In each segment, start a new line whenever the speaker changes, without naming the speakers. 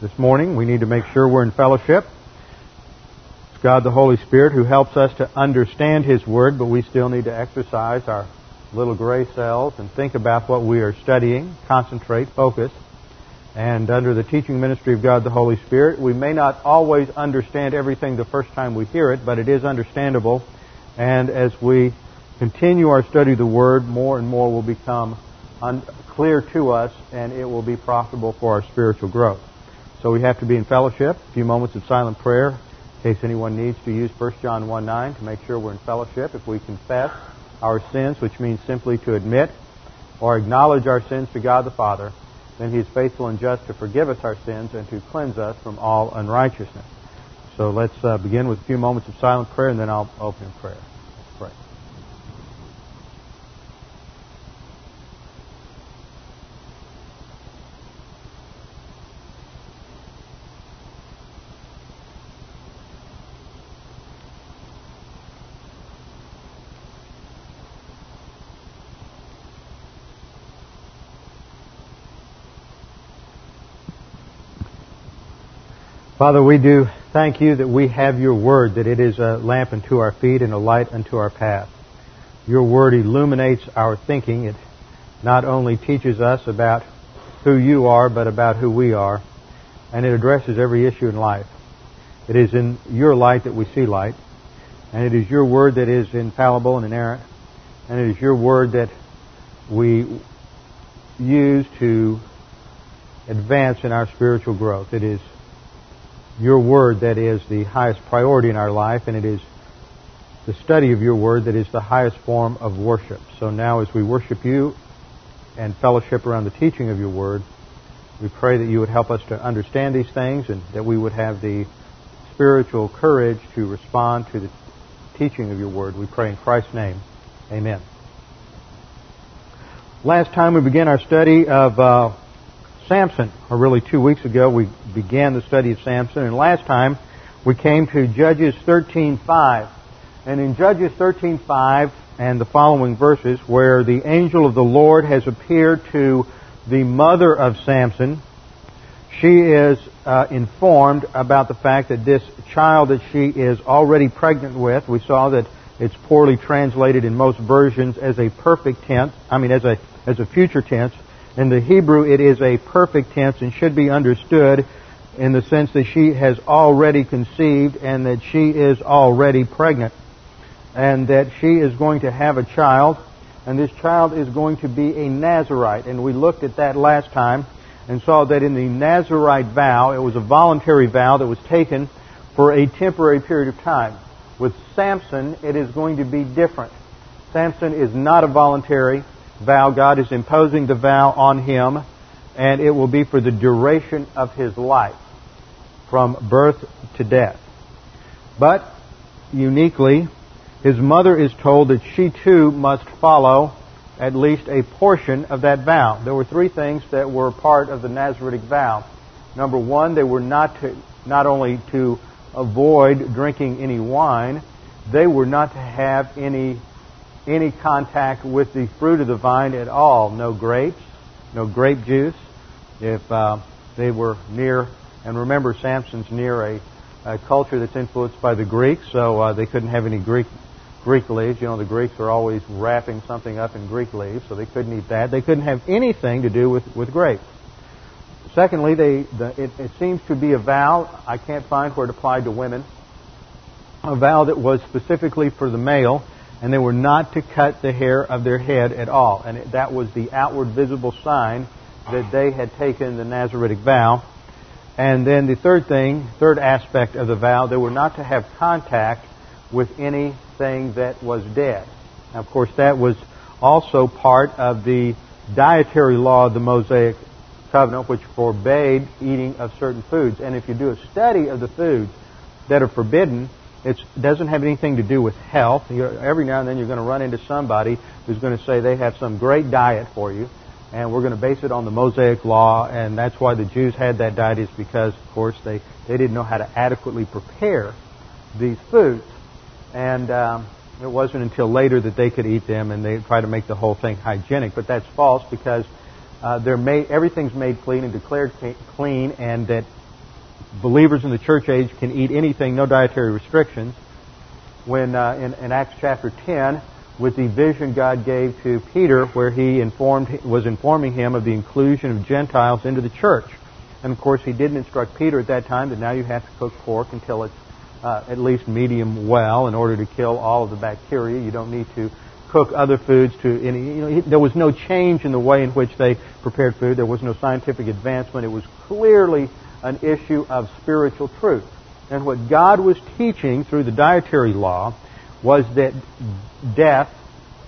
this morning, we need to make sure we're in fellowship. It's God the Holy Spirit who helps us to understand His Word, but we still need to exercise our little gray cells and think about what we are studying, concentrate, focus. And under the teaching ministry of God the Holy Spirit, we may not always understand everything the first time we hear it, but it is understandable. And as we continue our study of the Word, more and more will become un- clear to us, and it will be profitable for our spiritual growth. So we have to be in fellowship. A few moments of silent prayer in case anyone needs to use 1 John 1 9 to make sure we're in fellowship. If we confess our sins, which means simply to admit or acknowledge our sins to God the Father, then He is faithful and just to forgive us our sins and to cleanse us from all unrighteousness. So let's uh, begin with a few moments of silent prayer, and then I'll open in prayer. Let's pray. Father, we do thank you that we have your word, that it is a lamp unto our feet and a light unto our path. Your word illuminates our thinking. It not only teaches us about who you are, but about who we are, and it addresses every issue in life. It is in your light that we see light, and it is your word that is infallible and inerrant, and it is your word that we use to advance in our spiritual growth. It is your word that is the highest priority in our life, and it is the study of your word that is the highest form of worship. So now, as we worship you and fellowship around the teaching of your word, we pray that you would help us to understand these things and that we would have the spiritual courage to respond to the teaching of your word. We pray in Christ's name. Amen. Last time we began our study of uh, Samson, or really two weeks ago, we began the study of Samson, and last time we came to Judges 13:5, and in Judges 13:5 and the following verses, where the angel of the Lord has appeared to the mother of Samson, she is uh, informed about the fact that this child that she is already pregnant with, we saw that it's poorly translated in most versions as a perfect tense, I mean as a as a future tense. In the Hebrew, it is a perfect tense and should be understood in the sense that she has already conceived and that she is already pregnant. And that she is going to have a child, and this child is going to be a Nazarite. And we looked at that last time and saw that in the Nazarite vow, it was a voluntary vow that was taken for a temporary period of time. With Samson, it is going to be different. Samson is not a voluntary vow. God is imposing the vow on him, and it will be for the duration of his life, from birth to death. But, uniquely, his mother is told that she too must follow at least a portion of that vow. There were three things that were part of the Nazaritic vow. Number one, they were not to, not only to avoid drinking any wine, they were not to have any any contact with the fruit of the vine at all. No grapes, no grape juice. If uh, they were near, and remember, Samson's near a, a culture that's influenced by the Greeks, so uh, they couldn't have any Greek Greek leaves. You know, the Greeks are always wrapping something up in Greek leaves, so they couldn't eat that. They couldn't have anything to do with with grapes. Secondly, they, the, it, it seems to be a vow. I can't find where it applied to women. a vow that was specifically for the male, and they were not to cut the hair of their head at all. And that was the outward visible sign that they had taken the Nazaritic vow. And then the third thing, third aspect of the vow, they were not to have contact with anything that was dead. Now, of course, that was also part of the dietary law of the Mosaic covenant, which forbade eating of certain foods. And if you do a study of the foods that are forbidden, it doesn't have anything to do with health. You're, every now and then you're going to run into somebody who's going to say they have some great diet for you, and we're going to base it on the Mosaic law, and that's why the Jews had that diet is because, of course, they, they didn't know how to adequately prepare these foods. And um, it wasn't until later that they could eat them, and they try to make the whole thing hygienic. But that's false because uh, they're made, everything's made clean and declared clean, and that believers in the church age can eat anything, no dietary restrictions. When uh, in, in Acts chapter 10, with the vision God gave to Peter, where he informed was informing him of the inclusion of Gentiles into the church, and of course he didn't instruct Peter at that time that now you have to cook pork until it's uh, at least medium well in order to kill all of the bacteria. You don't need to cook other foods to any. You know, there was no change in the way in which they prepared food. There was no scientific advancement. It was clearly an issue of spiritual truth. And what God was teaching through the dietary law was that death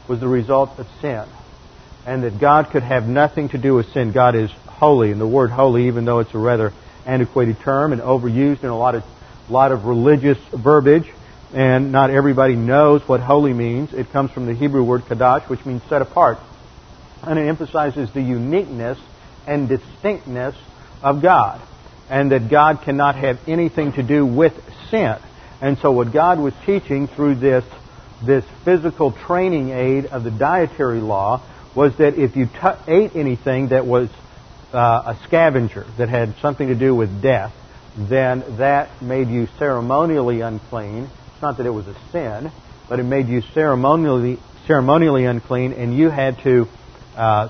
was the result of sin. And that God could have nothing to do with sin. God is holy. And the word holy, even though it's a rather antiquated term and overused in a lot of, lot of religious verbiage, and not everybody knows what holy means. It comes from the Hebrew word kadash, which means set apart. And it emphasizes the uniqueness and distinctness of God. And that God cannot have anything to do with sin. And so what God was teaching through this, this physical training aid of the dietary law was that if you t- ate anything that was uh, a scavenger, that had something to do with death, then that made you ceremonially unclean It's not that it was a sin, but it made you ceremonially ceremonially unclean, and you had to uh,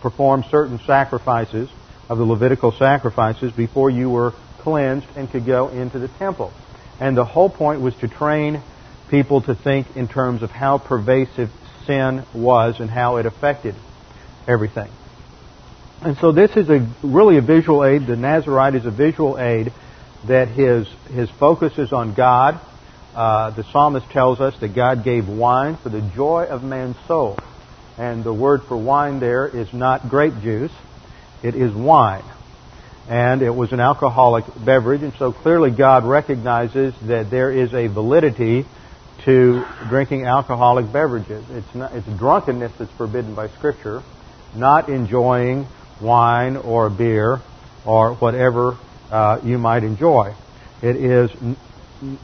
perform certain sacrifices of the Levitical sacrifices before you were cleansed and could go into the temple. And the whole point was to train people to think in terms of how pervasive sin was and how it affected everything. And so this is a really a visual aid. The Nazarite is a visual aid that his his focus is on God uh, the psalmist tells us that God gave wine for the joy of man's soul. And the word for wine there is not grape juice, it is wine. And it was an alcoholic beverage, and so clearly God recognizes that there is a validity to drinking alcoholic beverages. It's, not, it's drunkenness that's forbidden by Scripture, not enjoying wine or beer or whatever uh, you might enjoy. It is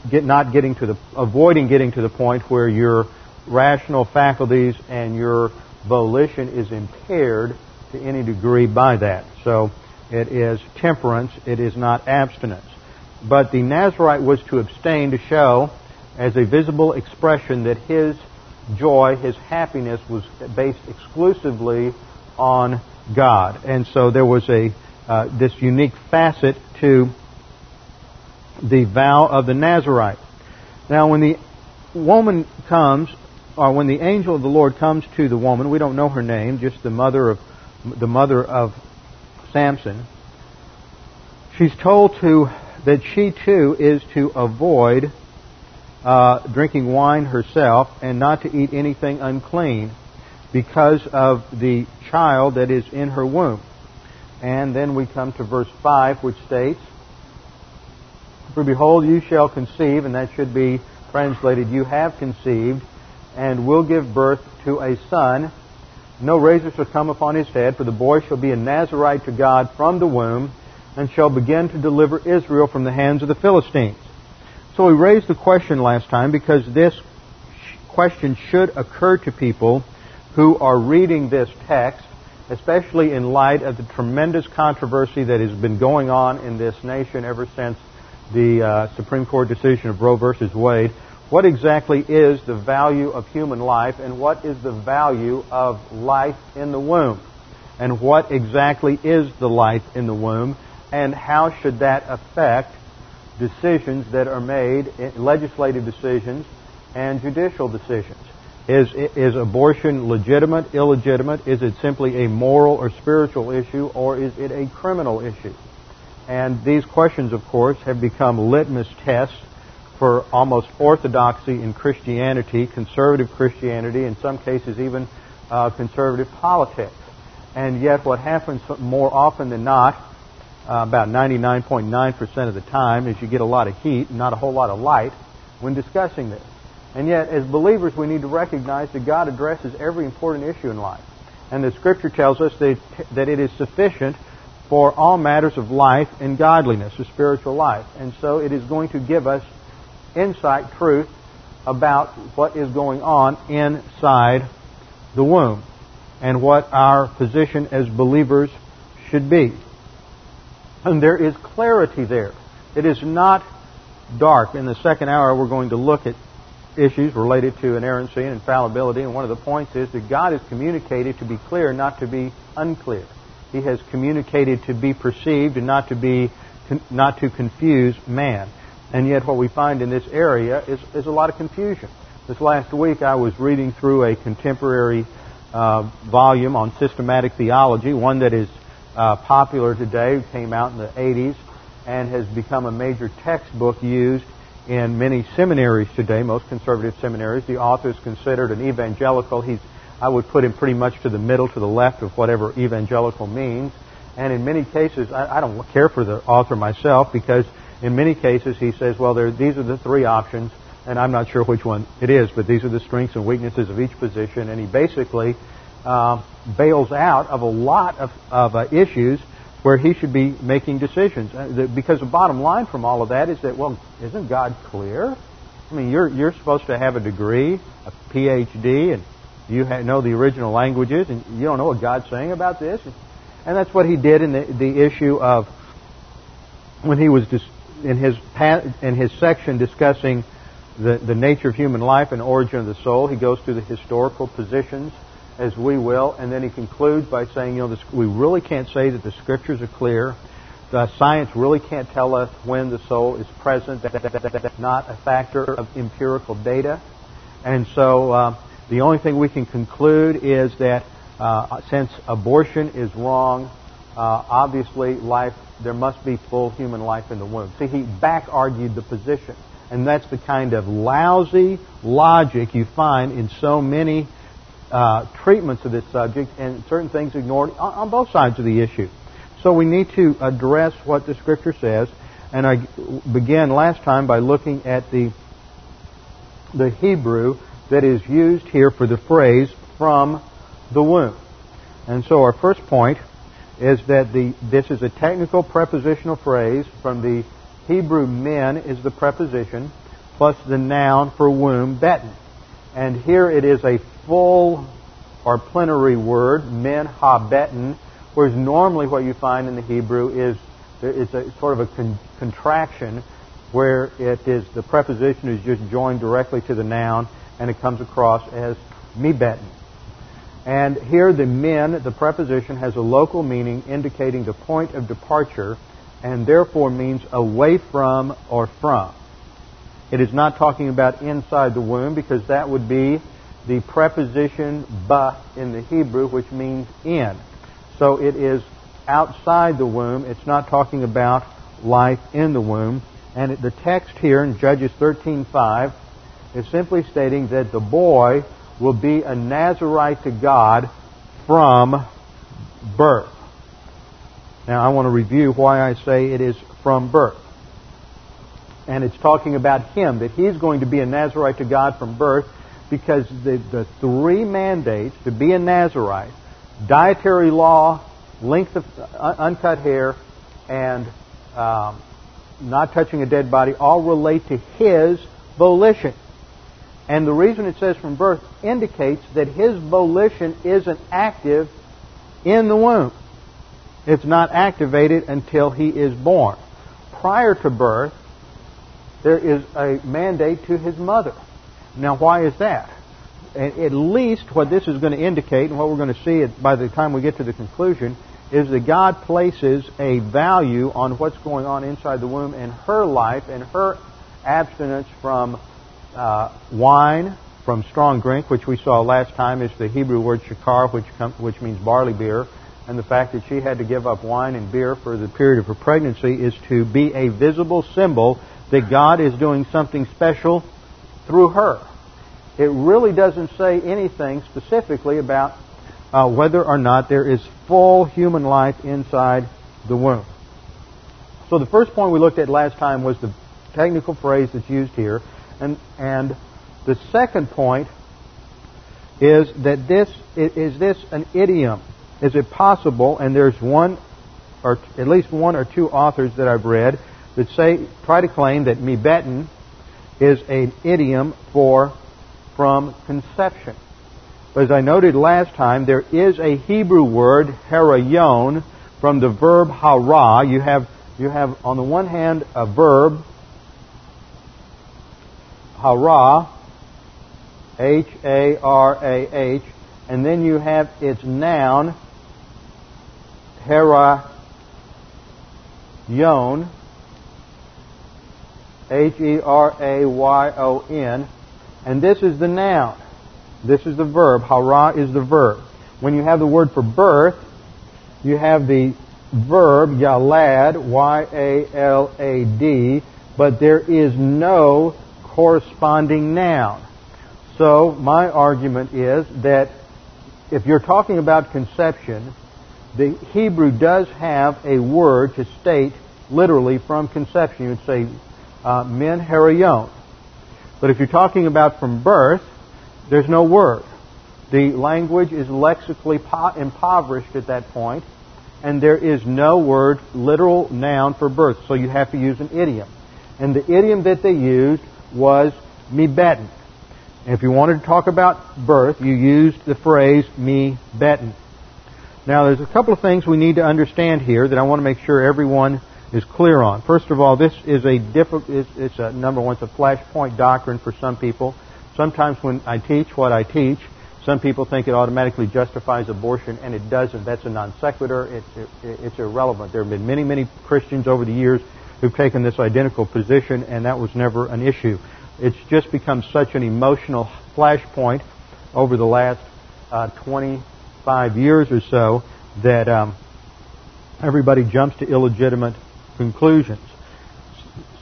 get, not getting to the, avoiding getting to the point where your rational faculties and your volition is impaired to any degree by that. So it is temperance, it is not abstinence. But the Nazarite was to abstain to show as a visible expression that his joy, his happiness was based exclusively on God. And so there was a uh, this unique facet to the vow of the Nazarite. Now, when the woman comes, or when the angel of the Lord comes to the woman, we don't know her name, just the mother of the mother of Samson. She's told to that she too is to avoid uh, drinking wine herself and not to eat anything unclean because of the child that is in her womb. And then we come to verse 5, which states, for behold, you shall conceive, and that should be translated, you have conceived, and will give birth to a son. No razor shall come upon his head, for the boy shall be a Nazarite to God from the womb, and shall begin to deliver Israel from the hands of the Philistines. So we raised the question last time because this question should occur to people who are reading this text, especially in light of the tremendous controversy that has been going on in this nation ever since the uh, Supreme Court decision of Roe versus Wade, what exactly is the value of human life and what is the value of life in the womb? And what exactly is the life in the womb and how should that affect decisions that are made, legislative decisions and judicial decisions. Is, is abortion legitimate, illegitimate? Is it simply a moral or spiritual issue, or is it a criminal issue? And these questions, of course, have become litmus tests for almost orthodoxy in Christianity, conservative Christianity, in some cases even uh, conservative politics. And yet, what happens more often than not, uh, about 99.9% of the time, is you get a lot of heat and not a whole lot of light when discussing this. And yet, as believers, we need to recognize that God addresses every important issue in life. And the Scripture tells us that, that it is sufficient for all matters of life and godliness, the spiritual life. And so it is going to give us insight, truth about what is going on inside the womb and what our position as believers should be. And there is clarity there. It is not dark. In the second hour, we're going to look at issues related to inerrancy and infallibility, and one of the points is that God has communicated to be clear, not to be unclear. He has communicated to be perceived and not to be not to confuse man. And yet, what we find in this area is, is a lot of confusion. This last week, I was reading through a contemporary uh, volume on systematic theology, one that is uh, popular today, came out in the 80s, and has become a major textbook used in many seminaries today, most conservative seminaries. The author is considered an evangelical. He's, I would put him pretty much to the middle, to the left of whatever evangelical means. And in many cases, I, I don't care for the author myself because in many cases he says, well, these are the three options, and I'm not sure which one it is, but these are the strengths and weaknesses of each position. And he basically uh, bails out of a lot of, of uh, issues where he should be making decisions. Uh, because the bottom line from all of that is that, well, isn't God clear? I mean, you're, you're supposed to have a degree, a PhD, and you know the original languages, and you don't know what God's saying about this. And that's what he did in the, the issue of when he was dis- in his in his section discussing the, the nature of human life and origin of the soul. He goes through the historical positions as we will, and then he concludes by saying, you know, this, we really can't say that the scriptures are clear. The science really can't tell us when the soul is present. that That's not a factor of empirical data. And so uh, the only thing we can conclude is that uh, since abortion is wrong, uh, obviously life there must be full human life in the womb. See, he back argued the position. And that's the kind of lousy logic you find in so many uh, treatments of this subject and certain things ignored on, on, both sides of the issue. So we need to address what the Scripture says, and I began last time by looking at the the Hebrew that is used here for the phrase from the womb. And so our first point is that the this is a technical prepositional phrase from the Hebrew men is the preposition plus the noun for womb betin. And here it is a full or plenary word, men habetin, whereas normally what you find in the Hebrew is it's a sort of a con- contraction where it is the preposition is just joined directly to the noun and it comes across as mibeten. And here the men, the preposition has a local meaning indicating the point of departure and therefore means away from or from. It is not talking about inside the womb because that would be the preposition ba in the Hebrew, which means in. So it is outside the womb. It's not talking about life in the womb. And the text here in Judges 13:5 is simply stating that the boy will be a Nazarite to God from birth. Now I want to review why I say it is from birth. And it's talking about him, that he's going to be a Nazarite to God from birth because the, the three mandates to be a Nazarite dietary law, length of uh, uncut hair, and um, not touching a dead body all relate to his volition. And the reason it says from birth indicates that his volition isn't active in the womb. It's not activated until he is born. Prior to birth, there is a mandate to his mother. Now, why is that? At least what this is going to indicate, and what we're going to see by the time we get to the conclusion, is that God places a value on what's going on inside the womb in her life and her abstinence from uh, wine, from strong drink, which we saw last time is the Hebrew word shakar, which, com- which means barley beer, and the fact that she had to give up wine and beer for the period of her pregnancy is to be a visible symbol that God is doing something special through her. It really doesn't say anything specifically about uh, whether or not there is full human life inside the womb. So the first point we looked at last time was the technical phrase that's used here, and and the second point is that this is this an idiom? Is it possible? And there's one, or at least one or two authors that I've read that say try to claim that mibeten is an idiom for from conception. But as I noted last time, there is a Hebrew word, harayon, from the verb hara. You have, you have on the one hand a verb, hara, H-A-R-A-H, and then you have its noun, Hera Yon, H-E-R-A-Y-O-N, and this is the noun. This is the verb. Hara is the verb. When you have the word for birth, you have the verb yalad, Y-A-L-A-D, but there is no corresponding noun. So my argument is that if you're talking about conception, the Hebrew does have a word to state literally from conception. You would say uh, min harayon. But if you're talking about from birth, there's no word. The language is lexically po- impoverished at that point, and there is no word, literal noun for birth. So you have to use an idiom. And the idiom that they used was mibeten. If you wanted to talk about birth, you used the phrase me betten. Now, there's a couple of things we need to understand here that I want to make sure everyone is clear on. First of all, this is a difficult, it's, it's a, number one, it's a flashpoint doctrine for some people. Sometimes when I teach what I teach, some people think it automatically justifies abortion, and it doesn't. That's a non sequitur. It's, it, it's irrelevant. There have been many, many Christians over the years who've taken this identical position, and that was never an issue. It's just become such an emotional flashpoint over the last uh, 25 years or so that um, everybody jumps to illegitimate conclusions.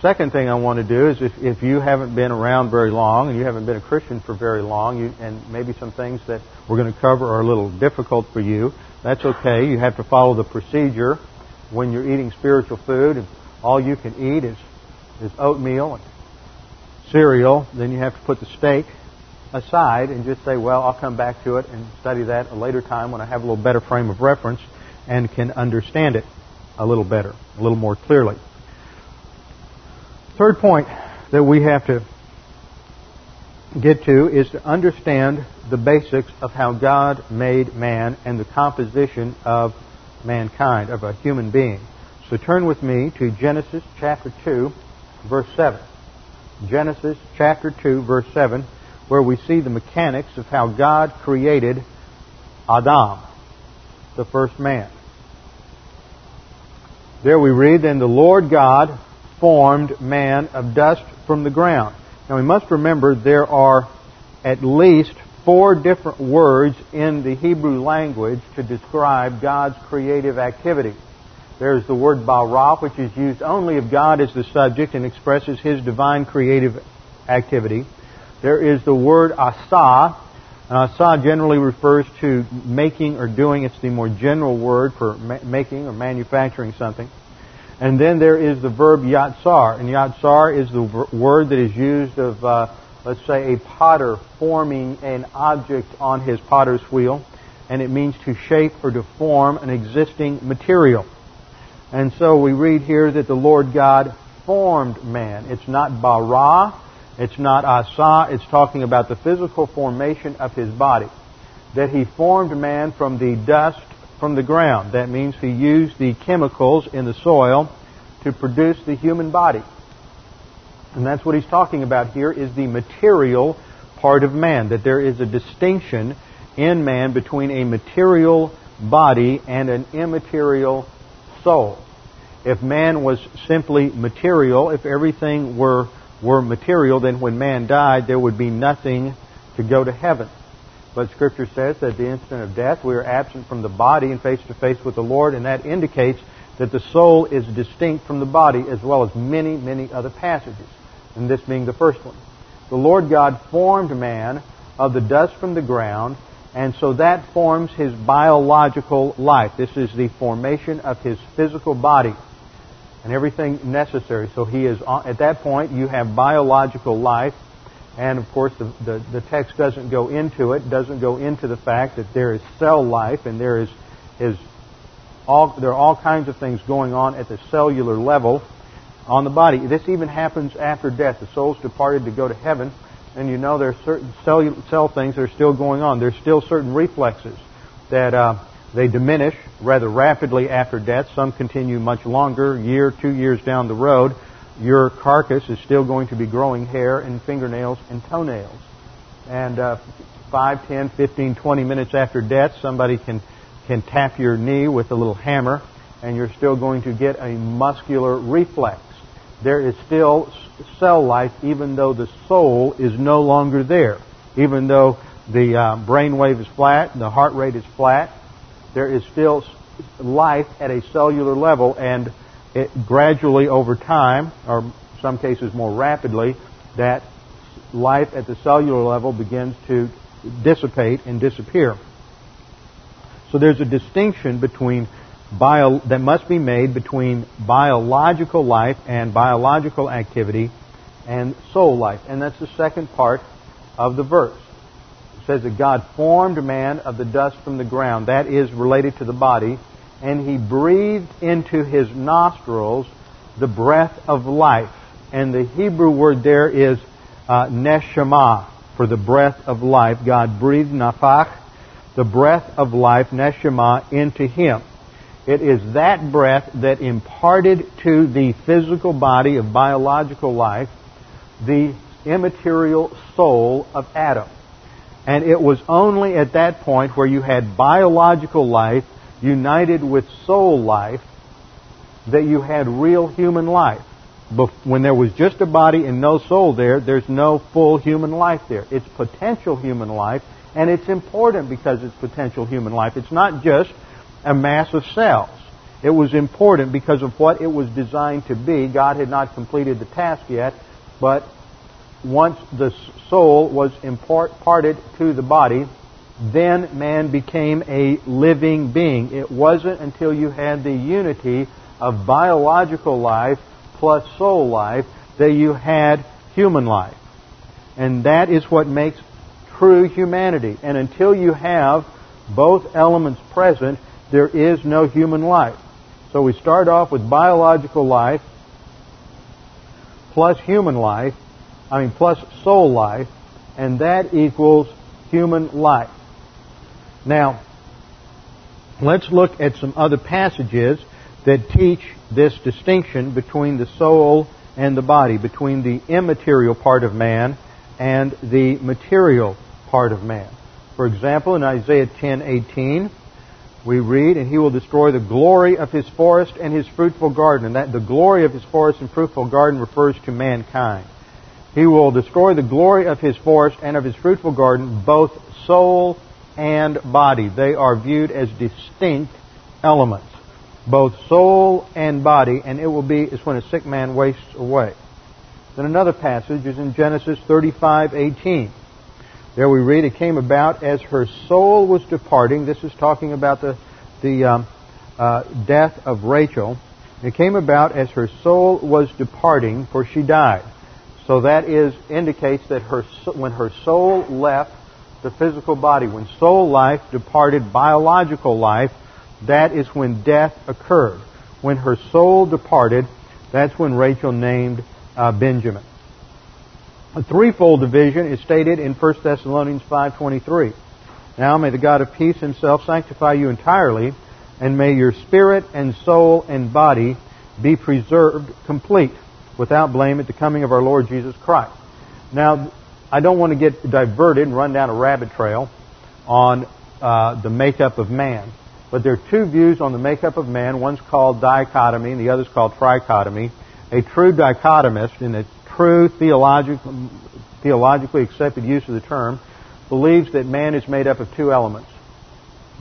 Second thing I want to do is if, if you haven't been around very long and you haven't been a Christian for very long, you, and maybe some things that we're going to cover are a little difficult for you, that's okay. You have to follow the procedure when you're eating spiritual food, all you can eat is, is oatmeal and cereal, then you have to put the steak aside and just say, well, I'll come back to it and study that a later time when I have a little better frame of reference and can understand it a little better, a little more clearly. Third point that we have to get to is to understand the basics of how God made man and the composition of mankind, of a human being. So turn with me to Genesis chapter 2, verse 7. Genesis chapter 2, verse 7, where we see the mechanics of how God created Adam, the first man. There we read, Then the Lord God formed man of dust from the ground. Now we must remember there are at least four different words in the Hebrew language to describe God's creative activity. There's the word bara, which is used only of God as the subject and expresses His divine creative activity. There is the word asa. And asa generally refers to making or doing. It's the more general word for ma- making or manufacturing something. And then there is the verb yatsar. And yatsar is the word that is used of, uh, let's say, a potter forming an object on his potter's wheel. And it means to shape or to form an existing material. And so we read here that the Lord God formed man. It's not bara, it's not asa, it's talking about the physical formation of his body. That he formed man from the dust from the ground. That means he used the chemicals in the soil to produce the human body. And that's what he's talking about here is the material part of man. That there is a distinction in man between a material body and an immaterial soul. If man was simply material, if everything were, were material, then when man died, there would be nothing to go to heaven. But Scripture says that at the instant of death, we are absent from the body and face to face with the Lord, and that indicates that the soul is distinct from the body, as well as many, many other passages, and this being the first one. The Lord God formed man of the dust from the ground, and so that forms his biological life. This is the formation of his physical body and everything necessary. So he is, uh, at that point, you have biological life, and of course, the, the, the, text doesn't go into it, doesn't go into the fact that there is cell life and there is, is all, there are all kinds of things going on at the cellular level on the body. This even happens after death. The soul's departed to go to heaven, and you know there are certain cell, cell things that are still going on. There's still certain reflexes that uh, they diminish rather rapidly after death. Some continue much longer, year, two years down the road your carcass is still going to be growing hair and fingernails and toenails. And uh, 5, 10, 15, 20 minutes after death, somebody can, can tap your knee with a little hammer, and you're still going to get a muscular reflex. There is still cell life, even though the soul is no longer there. Even though the uh, brain wave is flat, and the heart rate is flat, there is still life at a cellular level, and it gradually over time, or in some cases more rapidly, that life at the cellular level begins to dissipate and disappear. So there's a distinction between bio, that must be made between biological life and biological activity and soul life. And that's the second part of the verse. It says that God formed man of the dust from the ground. That is related to the body and he breathed into his nostrils the breath of life. And the Hebrew word there is uh, neshama, for the breath of life. God breathed nafach, the breath of life, neshama, into him. It is that breath that imparted to the physical body of biological life the immaterial soul of Adam. And it was only at that point where you had biological life united with soul life that you had real human life. When there was just a body and no soul there, there's no full human life there. It's potential human life, and it's important because it's potential human life. It's not just a mass of cells. It was important because of what it was designed to be. God had not completed the task yet, but once the soul was imparted to the body, then man became a living being. It wasn't until you had the unity of biological life plus soul life that you had human life. And that is what makes true humanity. And until you have both elements present, there is no human life. So we start off with biological life plus human life, I mean plus soul life, and that equals human life. Now, let's look at some other passages that teach this distinction between the soul and the body, between the immaterial part of man and the material part of man. For example, in Isaiah 10:18, we read, "And he will destroy the glory of his forest and his fruitful garden." And that the glory of his forest and fruitful garden refers to mankind. He will destroy the glory of his forest and of his fruitful garden, both soul and body. They are viewed as distinct elements, both soul and body, and it will be as when a sick man wastes away. Then another passage is in Genesis 35:18. There we read, "It came about as her soul was departing." This is talking about the the um, uh, death of Rachel. It came about as her soul was departing, for she died. So that is indicates that her when her soul left the physical body. When soul life departed biological life, that is when death occurred. When her soul departed, that's when Rachel named uh, Benjamin. A threefold division is stated in 1 Thessalonians 5.23. Now may the God of peace himself sanctify you entirely, and may your spirit and soul and body be preserved complete, without blame at the coming of our Lord Jesus Christ. Now, I don't want to get diverted and run down a rabbit trail on uh, the makeup of man. But there are two views on the makeup of man. One's called dichotomy, and the other's called trichotomy. A true dichotomist, in a true theologic, theologically accepted use of the term, believes that man is made up of two elements,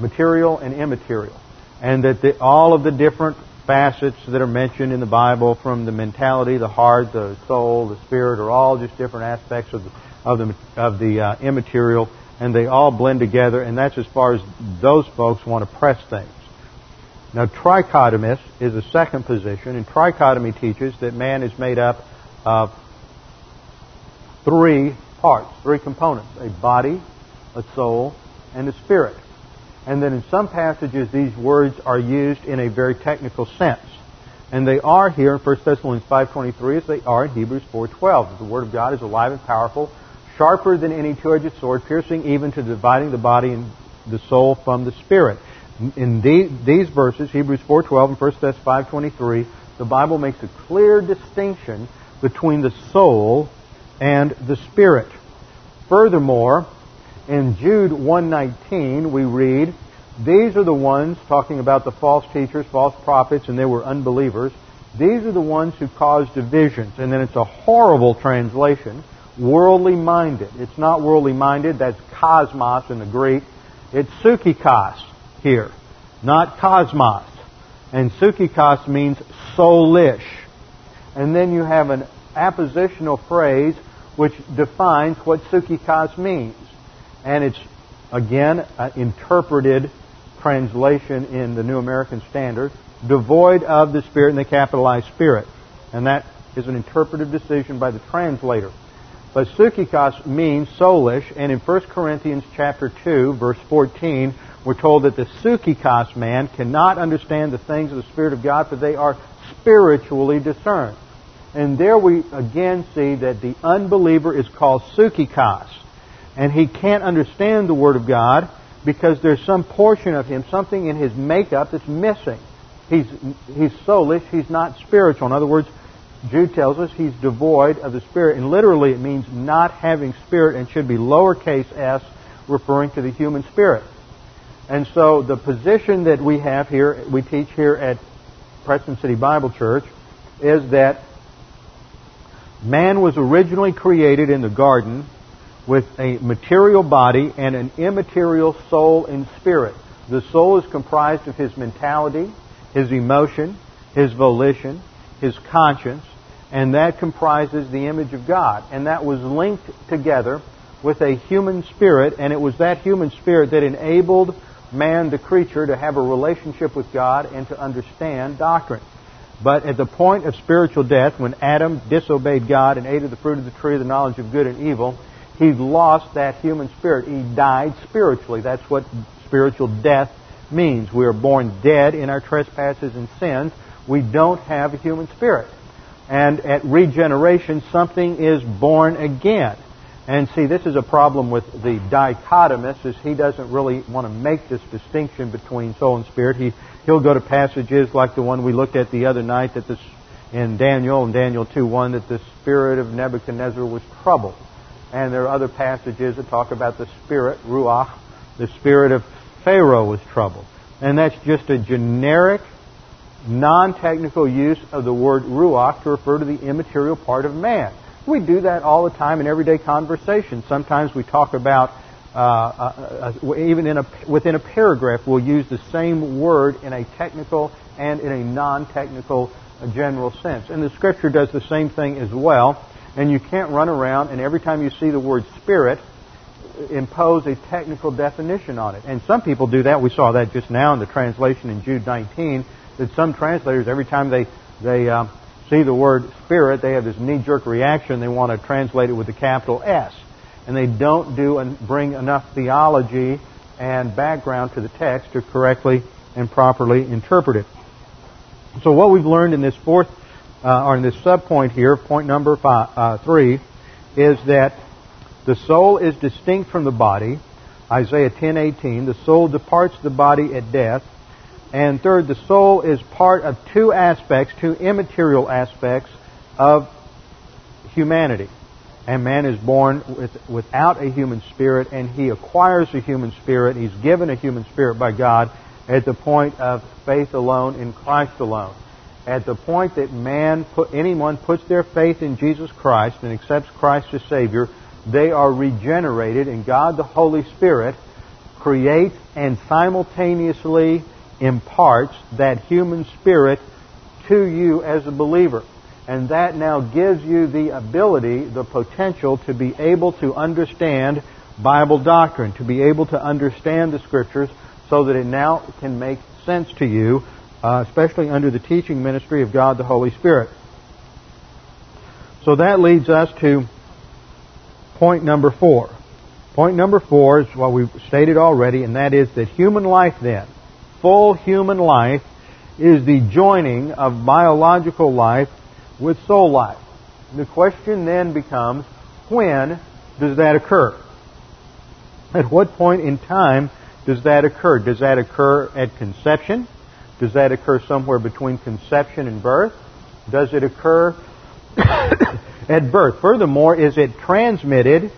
material and immaterial, and that the, all of the different facets that are mentioned in the Bible, from the mentality, the heart, the soul, the spirit, are all just different aspects of the, of the, of the uh, immaterial and they all blend together, and that's as far as those folks want to press things. Now, trichotomist is a second position, and trichotomy teaches that man is made up of three parts, three components a body, a soul, and a spirit. And then in some passages, these words are used in a very technical sense. And they are here in 1 Thessalonians 5.23 as they are in Hebrews 4.12. The Word of God is alive and powerful, sharper than any two-edged sword, piercing even to dividing the body and the soul from the spirit. In these verses, Hebrews 4:12 and 1 Thess 5:23, the Bible makes a clear distinction between the soul and the spirit. Furthermore, in Jude 1:19, we read, "These are the ones talking about the false teachers, false prophets, and they were unbelievers. These are the ones who cause divisions." And then it's a horrible translation worldly minded. It's not worldly minded, that's cosmos in the Greek. It's psychikos here, not cosmos. And psychikos means soulish. And then you have an appositional phrase which defines what psychikos means. And it's, again, an interpreted translation in the New American Standard, devoid of the Spirit, and the capitalized Spirit. And that is an interpretive decision by the translator. But psychikos means soulish, and in 1 Corinthians chapter 2, verse 14, we're told that the psychikos man cannot understand the things of the Spirit of God, for they are spiritually discerned. And there we again see that the unbeliever is called psychikos, and he can't understand the Word of God because there's some portion of him, something in his makeup that's missing. He's, he's soulish, he's not spiritual. In other words, Jude tells us he's devoid of the Spirit, and literally it means not having Spirit and should be lowercase s, referring to the human spirit. And so the position that we have here, we teach here at Preston City Bible Church, is that man was originally created in the garden with a material body and an immaterial soul and spirit. The soul is comprised of his mentality, his emotion, his volition, his conscience, and that comprises the image of God. And that was linked together with a human spirit, and it was that human spirit that enabled man, the creature, to have a relationship with God and to understand doctrine. But at the point of spiritual death, when Adam disobeyed God and ate of the fruit of the tree of the knowledge of good and evil, he lost that human spirit. He died spiritually. That's what spiritual death means. We are born dead in our trespasses and sins. We don't have a human spirit. And at regeneration, something is born again. And see, this is a problem with the dichotomist, is he doesn't really want to make this distinction between soul and spirit. He, he'll go to passages like the one we looked at the other night that this, in Daniel, in Daniel 2.1, that the spirit of Nebuchadnezzar was troubled. And there are other passages that talk about the spirit, Ruach, the spirit of Pharaoh was troubled. And that's just a generic non-technical use of the word ruach to refer to the immaterial part of man. We do that all the time in everyday conversation. Sometimes we talk about, uh, uh, uh, even in a, within a paragraph, we'll use the same word in a technical and in a non-technical general sense. And the Scripture does the same thing as well. And you can't run around and every time you see the word spirit, impose a technical definition on it. And some people do that. We saw that just now in the translation in Jude 19 that some translators, every time they they uh, see the word spirit, they have this knee-jerk reaction. They want to translate it with a capital S, and they don't do and bring enough theology and background to the text to correctly and properly interpret it. So what we've learned in this fourth, uh, or in this subpoint here, point number five, uh, three, is that the soul is distinct from the body. Isaiah 10:18. The soul departs the body at death, and third, the soul is part of two aspects, two immaterial aspects of humanity. And man is born with, without a human spirit, and he acquires a human spirit. He's given a human spirit by God, at the point of faith alone in Christ alone. At the point that man, put, anyone puts their faith in Jesus Christ and accepts Christ as Savior, they are regenerated and God the Holy Spirit creates and simultaneously imparts that human spirit to you as a believer. And that now gives you the ability, the potential to be able to understand Bible doctrine, to be able to understand the Scriptures so that it now can make sense to you, uh, especially under the teaching ministry of God the Holy Spirit. So that leads us to point number four. Point number four is what we've stated already, and that is that human life then, full human life, is the joining of biological life with soul life. The question then becomes, when does that occur? At what point in time does that occur? Does that occur at conception? Does that occur somewhere between conception and birth? Does it occur at birth? Furthermore, is it transmitted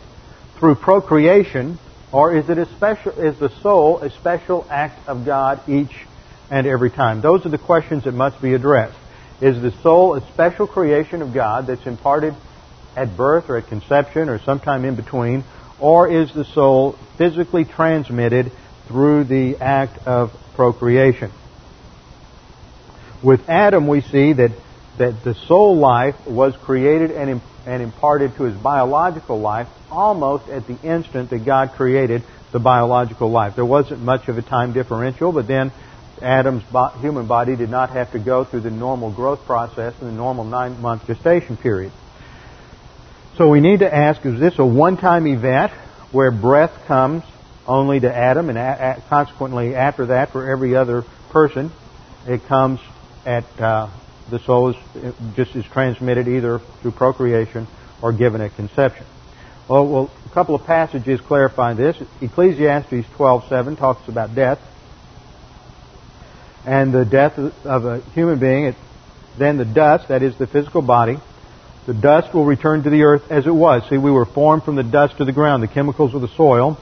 through procreation, or is it a special? Is the soul a special act of God each and every time? Those are the questions that must be addressed. Is the soul a special creation of God that's imparted at birth or at conception or sometime in between, or is the soul physically transmitted through the act of procreation? With Adam, we see that, that the soul life was created and, and imparted to his biological life almost at the instant that God created the biological life. There wasn't much of a time differential, but then Adam's human body did not have to go through the normal growth process and the normal nine month gestation period. So we need to ask is this a one time event where breath comes only to Adam and consequently after that for every other person it comes at uh, the soul is just is transmitted either through procreation or given at conception. Well, well, a couple of passages clarify this. Ecclesiastes 12:7 talks about death and the death of a human being, then the dust, that is the physical body, the dust will return to the earth as it was. See, we were formed from the dust of the ground, the chemicals of the soil.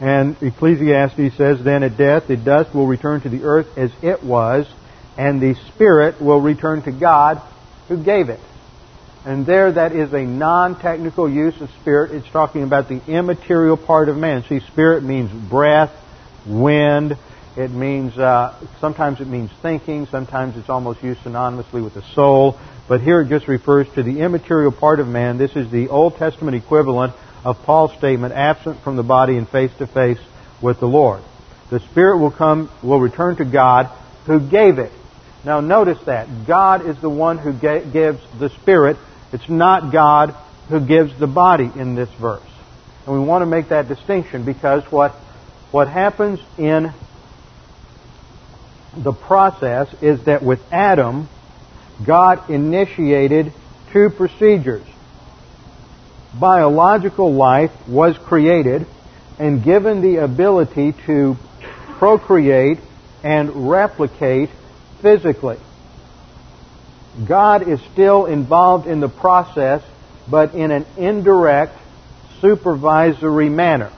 And Ecclesiastes says, then at death, the dust will return to the earth as it was, and the spirit will return to God who gave it. And there, that is a non-technical use of spirit. It's talking about the immaterial part of man. See, spirit means breath, wind, it means, uh, sometimes it means thinking, sometimes it's almost used synonymously with the soul, but here it just refers to the immaterial part of man. This is the Old Testament equivalent of Paul's statement, absent from the body and face to face with the Lord. The Spirit will come, will return to God who gave it. Now notice that. God is the one who gives the Spirit. It's not God who gives the body in this verse. And we want to make that distinction because what, what happens in the process is that with Adam, God initiated two procedures. Biological life was created and given the ability to procreate and replicate physically. God is still involved in the process, but in an indirect, supervisory manner.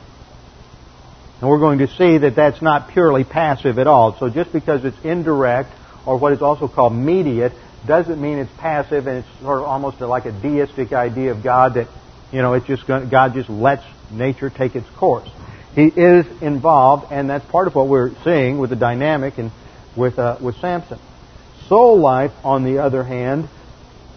And we're going to see that that's not purely passive at all. So just because it's indirect, or what is also called mediate, doesn't mean it's passive and it's sort of almost like a deistic idea of God that, you know, it's just going, God just lets nature take its course. He is involved, and that's part of what we're seeing with the dynamic and with uh, with Samson. Soul life, on the other hand,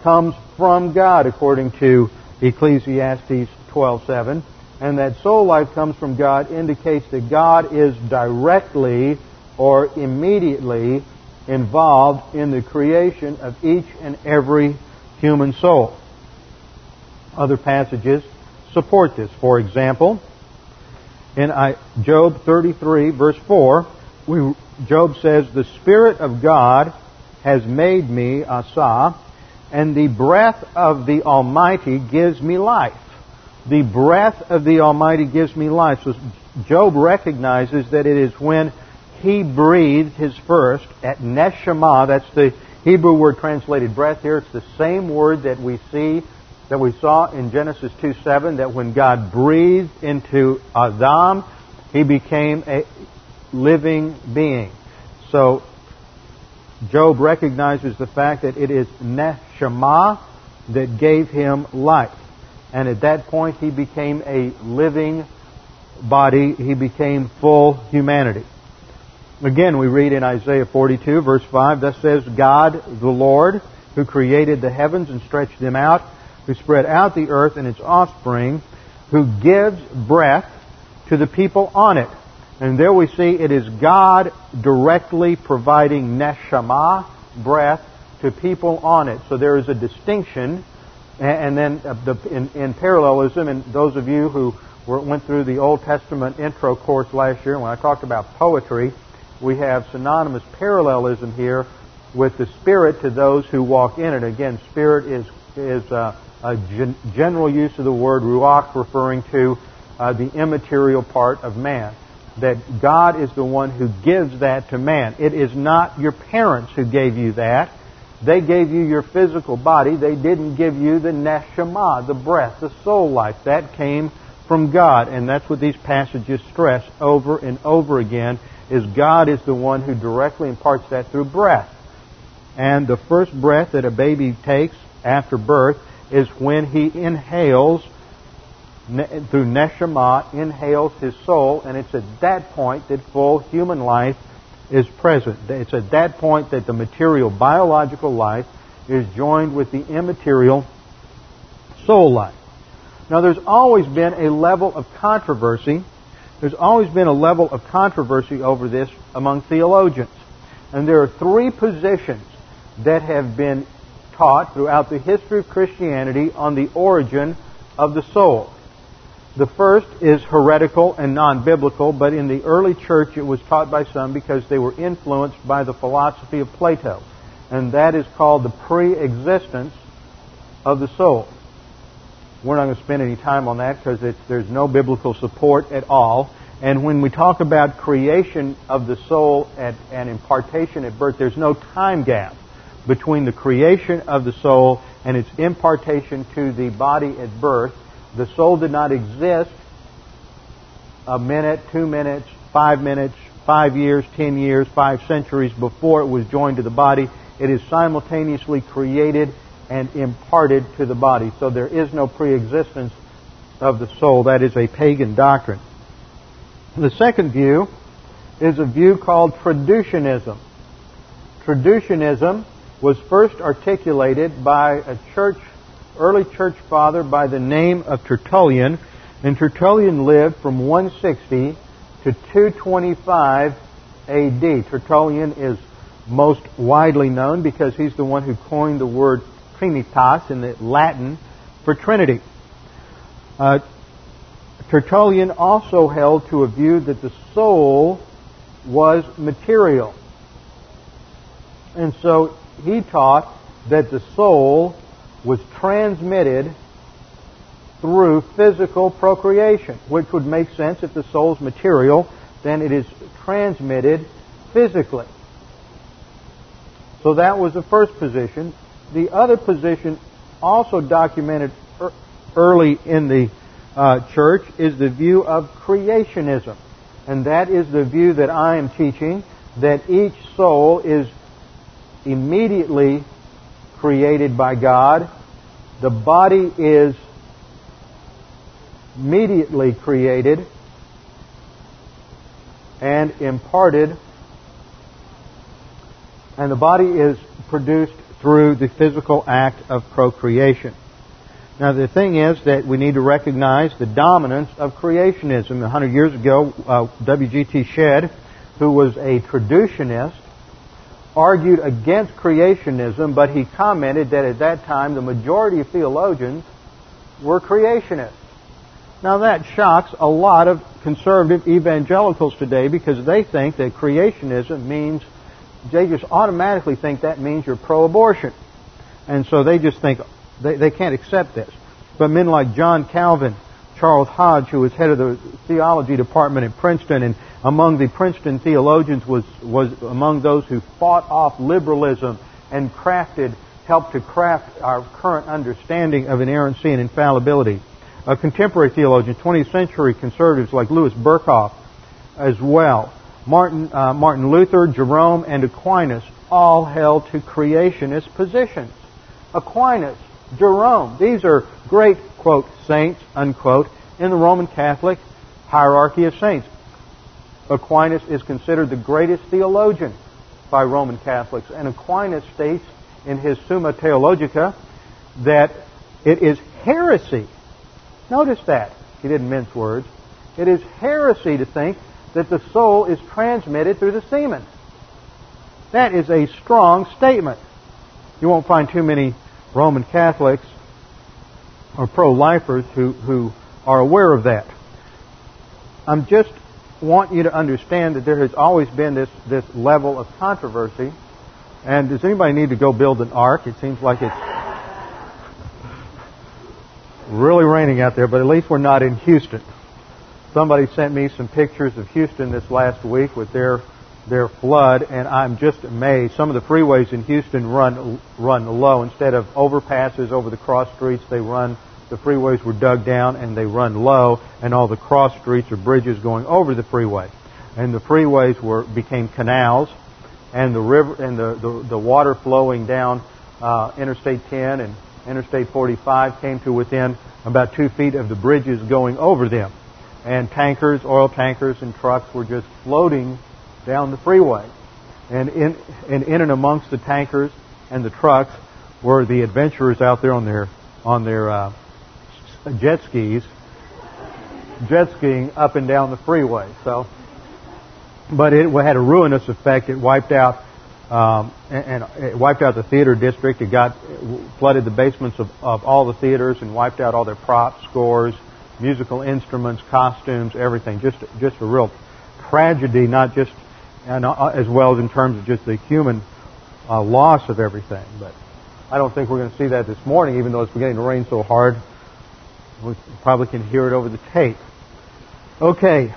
comes from God, according to Ecclesiastes 12:7 and that soul life comes from God indicates that God is directly or immediately involved in the creation of each and every human soul. Other passages support this. For example, in Job 33, verse 4, we, Job says, The Spirit of God has made me, Asah, and the breath of the Almighty gives me life the breath of the Almighty gives me life. So Job recognizes that it is when he breathed his first at Neshama, that's the Hebrew word translated breath here. It's the same word that we see, that we saw in Genesis 2 7, that when God breathed into Adam, he became a living being. So Job recognizes the fact that it is neshama that gave him life. And at that point he became a living body. He became full humanity. Again, we read in Isaiah 42 verse 5, thus says God the Lord, who created the heavens and stretched them out, who spread out the earth and its offspring, who gives breath to the people on it. And there we see it is God directly providing neshama, breath, to people on it. So there is a distinction, and then uh, in, parallelism, and those of you who went through the Old Testament intro course last year, when I talked about poetry, we have synonymous parallelism here with the Spirit to those who walk in it. Again, Spirit is, is uh, a gen- general use of the word ruach referring to uh, the immaterial part of man. That God is the one who gives that to man. It is not your parents who gave you that. They gave you your physical body. They didn't give you the neshama, the breath, the soul life. That came from God. And that's what these passages stress over and over again is God is the one who directly imparts that through breath. And the first breath that a baby takes after birth is when he inhales through neshama, inhales his soul, and it's at that point that full human life is present. It's at that point that the material biological life is joined with the immaterial soul life. Now, there's always been a level of controversy there's always been a level of controversy over this among theologians. And there are three positions that have been taught throughout the history of Christianity on the origin of the soul. The first is heretical and non-biblical, but in the early church it was taught by some because they were influenced by the philosophy of Plato. And that is called the pre-existence of the soul. We're not going to spend any time on that because there's no biblical support at all. And when we talk about creation of the soul at, and impartation at birth, there's no time gap between the creation of the soul and its impartation to the body at birth. The soul did not exist a minute, two minutes, five minutes, five years, ten years, five centuries before it was joined to the body. It is simultaneously created and imparted to the body. So there is no pre-existence of the soul. That is a pagan doctrine. The second view is a view called traducianism. Traducianism was first articulated by a church, early church father by the name of Tertullian, and Tertullian lived from 160 to 225 AD. Tertullian is most widely known because he's the one who coined the word Trinitas in the Latin for Trinity. Uh, Tertullian also held to a view that the soul was material. And so he taught that the soul was transmitted through physical procreation, which would make sense if the soul is material, then it is transmitted physically. So that was the first position. The other position, also documented early in the uh, church, is the view of creationism. And that is the view that I am teaching, that each soul is immediately created by God. The body is immediately created and imparted. And the body is produced through the physical act of procreation. Now, the thing is that we need to recognize the dominance of creationism. A hundred years ago, uh, W.G.T. Shedd, who was a traducianist, argued against creationism, but he commented that at that time the majority of theologians were creationists. Now, that shocks a lot of conservative evangelicals today because they think that creationism means they just automatically think that means you're pro-abortion. And so they just think they, they can't accept this. But men like John Calvin, Charles Hodge, who was head of the theology department at Princeton, and among the Princeton theologians was, was among those who fought off liberalism and crafted, helped to craft our current understanding of inerrancy and infallibility. A contemporary theologian, 20th century conservatives like Louis Berkhof as well Martin, uh, Martin Luther, Jerome, and Aquinas all held to creationist positions. Aquinas, Jerome, these are great, quote, saints, unquote, in the Roman Catholic hierarchy of saints. Aquinas is considered the greatest theologian by Roman Catholics, and Aquinas states in his Summa Theologica that it is heresy. Notice that. He didn't mince words. It is heresy to think that the soul is transmitted through the semen. That is a strong statement. You won't find too many Roman Catholics or pro-lifers who, who are aware of that. I'm just want you to understand that there has always been this, this level of controversy. And does anybody need to go build an ark? It seems like it's really raining out there, but at least we're not in Houston. Somebody sent me some pictures of Houston this last week with their their flood, and I'm just amazed. Some of the freeways in Houston run run low instead of overpasses over the cross streets. They run the freeways were dug down and they run low, and all the cross streets or bridges going over the freeway, and the freeways were became canals, and the river and the the, the water flowing down uh, Interstate 10 and Interstate 45 came to within about two feet of the bridges going over them, and tankers, oil tankers, and trucks were just floating down the freeway, and in and in and amongst the tankers and the trucks were the adventurers out there on their on their uh, jet skis, jet skiing up and down the freeway. So, but it had a ruinous effect. It wiped out, um, and, and, it wiped out the theater district. It got it flooded the basements of, of all the theaters and wiped out all their props, scores, musical instruments, costumes, everything. Just just a real tragedy, not just and uh, as well as in terms of just the human uh, loss of everything. But I don't think we're going to see that this morning, even though it's beginning to rain so hard. We probably can hear it over the tape. Okay.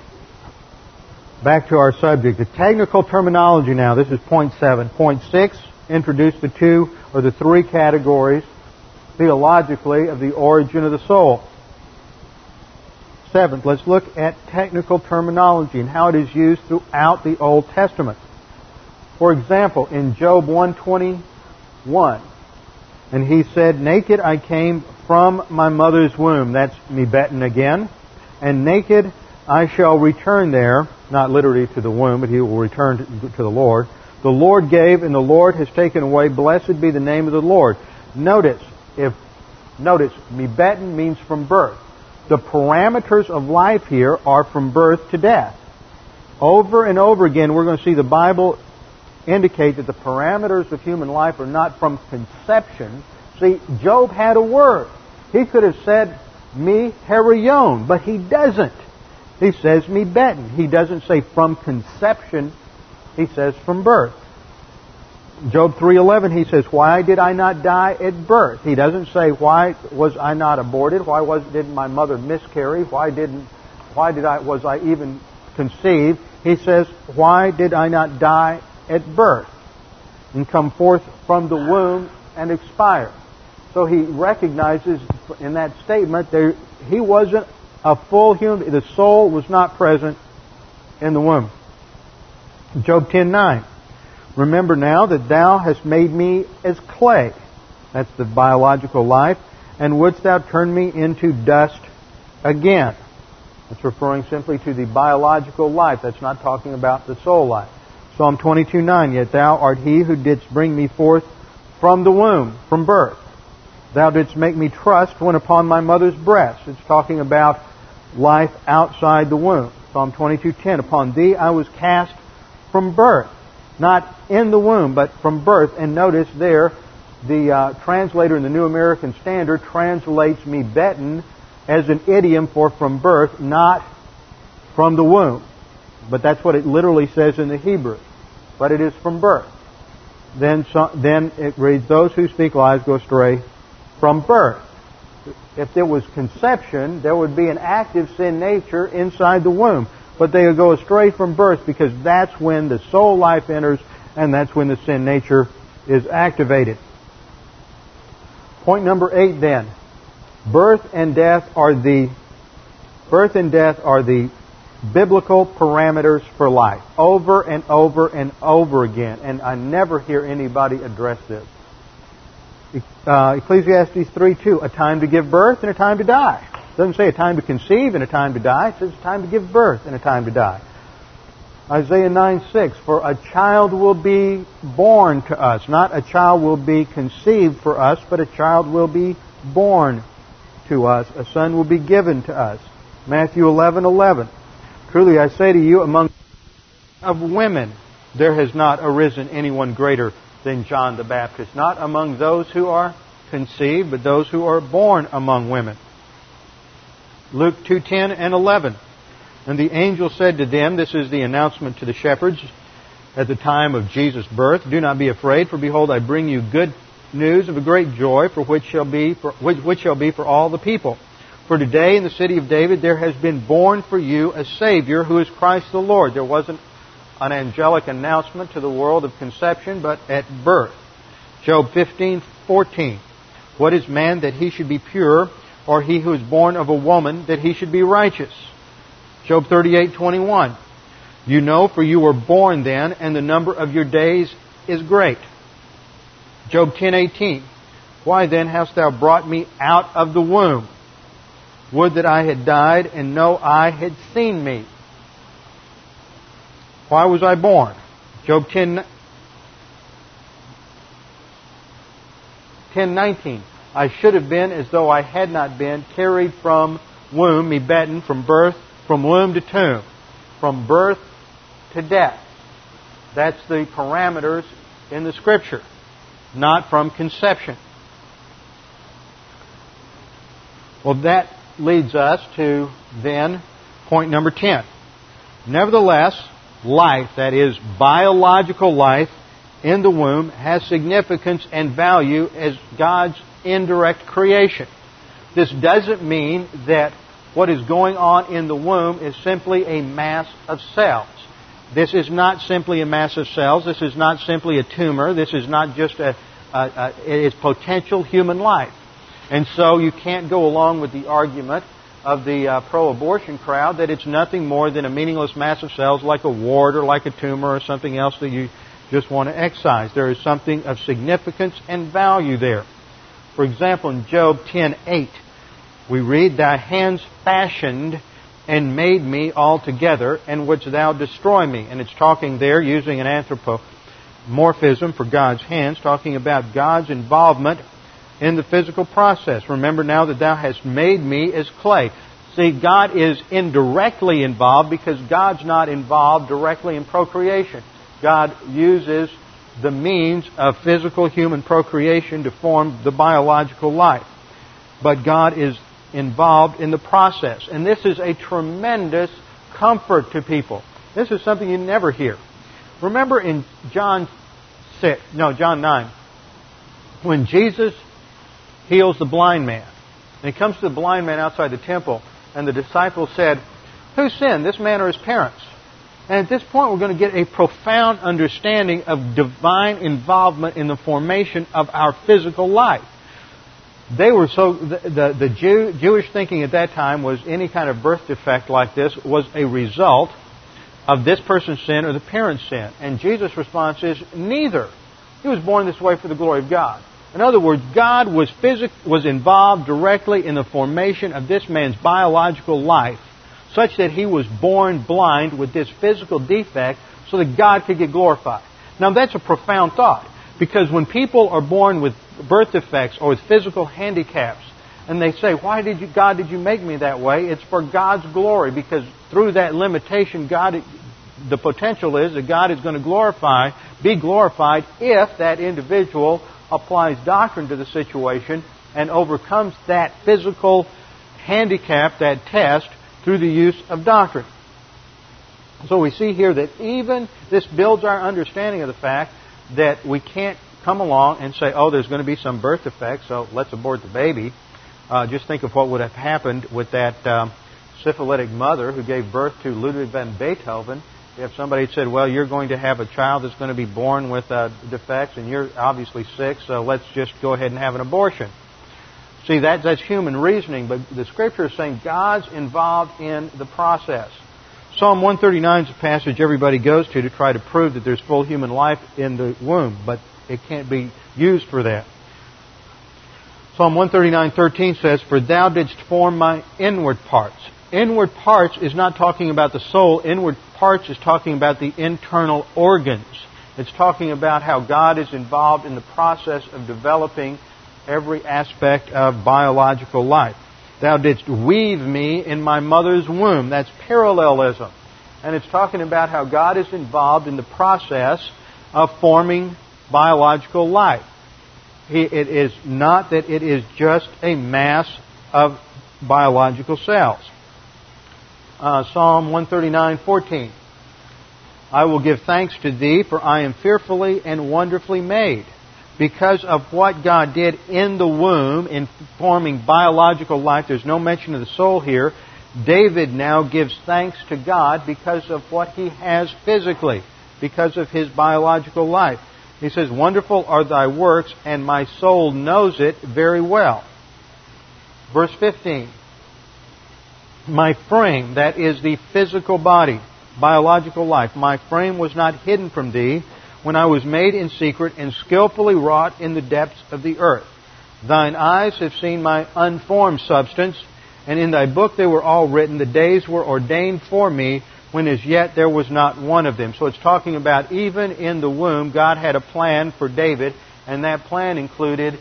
Back to our subject. The technical terminology now. This is point seven. Point six, introduce the two or the three categories theologically of the origin of the soul. Seventh, let's look at technical terminology and how it is used throughout the Old Testament. For example, in Job 121, and he said, Naked I came from my mother's womb. That's Mibeten again. And naked I shall return there, not literally to the womb, but he will return to, the Lord. The Lord gave and the Lord has taken away. Blessed be the name of the Lord. Notice, if, notice, Mibeten means from birth. The parameters of life here are from birth to death. Over and over again, we're going to see the Bible indicate that the parameters of human life are not from conception. See, Job had a word. He could have said, me harayon, but he doesn't. He says mibeten. He doesn't say from conception. He says from birth. Job 3:11 he says, "Why did I not die at birth?" He doesn't say, "Why was I not aborted? Why was didn't my mother miscarry? Why didn't why did I was I even conceived?" He says, "Why did I not die at birth and come forth from the womb and expire?" So he recognizes in that statement that he wasn't a full human. The soul was not present in the womb. Job 10:9. Remember now that thou hast made me as clay. That's the biological life. And wouldst thou turn me into dust again? That's referring simply to the biological life. That's not talking about the soul life. Psalm 22:9. Yet thou art he who didst bring me forth from the womb, from birth. Thou didst make me trust when upon my mother's breast. It's talking about life outside the womb. Psalm 22:10. Upon thee I was cast from birth, not in the womb, but from birth. And notice there, the uh, translator in the New American Standard translates mibeten as an idiom for from birth, not from the womb. But that's what it literally says in the Hebrew. But it is from birth. Then, so, then it reads, those who speak lies go astray from birth. If there was conception, there would be an active sin nature inside the womb. But they go astray from birth because that's when the soul life enters and that's when the sin nature is activated. Point number eight then. Birth and death are the birth and death are the biblical parameters for life over and over and over again, and I never hear anybody address this. Uh, Ecclesiastes 3 2, a time to give birth and a time to die. It doesn't say a time to conceive and a time to die. It says a time to give birth and a time to die. Isaiah 9 6, for a child will be born to us. Not a child will be conceived for us, but a child will be born to us. A son will be given to us. Matthew 11 11. Truly I say to you, among of women, there has not arisen anyone greater than John the Baptist. Not among those who are conceived, but those who are born among women. Luke 2:10 and 11. And the angel said to them, this is the announcement to the shepherds at the time of Jesus' birth, do not be afraid, for behold, I bring you good news of a great joy, for which shall be for, which, which shall be for all the people. For today in the city of David there has been born for you a Savior who is Christ the Lord. There wasn't an angelic announcement to the world of conception, but at birth. Job 15:14. What is man that he should be pure, or he who is born of a woman that he should be righteous? Job 38:21. You know, for you were born then, and the number of your days is great. Job 10:18. Why then hast thou brought me out of the womb? Would that I had died, and no eye had seen me. Why was I born? Job 10, 10:19. I should have been as though I had not been carried from womb, mibeten, from birth from womb to tomb, from birth to death. That's the parameters in the Scripture, not from conception. Well, that leads us to then point number 10. Nevertheless, life, that is, biological life in the womb, has significance and value as God's indirect creation. This doesn't mean that what is going on in the womb is simply a mass of cells. This is not simply a mass of cells. This is not simply a tumor. This is not just a, a, a it is potential human life. And so you can't go along with the argument of the uh, pro-abortion crowd that it's nothing more than a meaningless mass of cells like a wart or like a tumor or something else that you just want to excise. There is something of significance and value there. For example, in Job 10:8, we read, Thy hands fashioned and made me altogether, and wouldst thou destroy me? And it's talking there using an anthropomorphism for God's hands, talking about God's involvement in the physical process. Remember now that thou hast made me as clay. See, God is indirectly involved because God's not involved directly in procreation. God uses the means of physical human procreation to form the biological life. But God is involved in the process. And this is a tremendous comfort to people. This is something you never hear. Remember in John 6, no, John 9, when Jesus heals the blind man, and he comes to the blind man outside the temple, and the disciples said, Who sinned, this man or his parents? And at this point, we're going to get a profound understanding of divine involvement in the formation of our physical life they were so the the, the Jew, Jewish thinking at that time was any kind of birth defect like this was a result of this person's sin or the parent's sin. And Jesus' response is neither. He was born this way for the glory of God. In other words, God was physic, was involved directly in the formation of this man's biological life, such that he was born blind with this physical defect, so that God could get glorified. Now that's a profound thought. Because when people are born with birth defects or with physical handicaps, and they say, "Why did you, God, did you make me that way?" It's for God's glory, because through that limitation, God, the potential is that God is going to glorify, be glorified if that individual applies doctrine to the situation and overcomes that physical handicap, that test, through the use of doctrine. So we see here that even this builds our understanding of the fact that we can't come along and say, oh, there's going to be some birth defect, so let's abort the baby. Uh, just think of what would have happened with that um, syphilitic mother who gave birth to Ludwig van Beethoven. If somebody said, well, you're going to have a child that's going to be born with uh, defects and you're obviously sick, so let's just go ahead and have an abortion. See, that, that's human reasoning, but the Scripture is saying God's involved in the process. Psalm 139 is a passage everybody goes to to try to prove that there's full human life in the womb, but it can't be used for that. Psalm 139:13 says, "For thou didst form my inward parts." Inward parts is not talking about the soul. Inward parts is talking about the internal organs. It's talking about how God is involved in the process of developing every aspect of biological life. Thou didst weave me in my mother's womb. That's parallelism. And it's talking about how God is involved in the process of forming biological life. It is not that it is just a mass of biological cells. Uh, Psalm 139:14. I will give thanks to thee, for I am fearfully and wonderfully made because of what God did in the womb in forming biological life. There's no mention of the soul here. David now gives thanks to God because of what he has physically, because of his biological life. He says, Wonderful are thy works, and my soul knows it very well. Verse 15. My frame, that is the physical body, biological life, my frame was not hidden from thee when I was made in secret and skillfully wrought in the depths of the earth. Thine eyes have seen my unformed substance, and in thy book they were all written. The days were ordained for me when as yet there was not one of them. So it's talking about even in the womb, God had a plan for David, and that plan included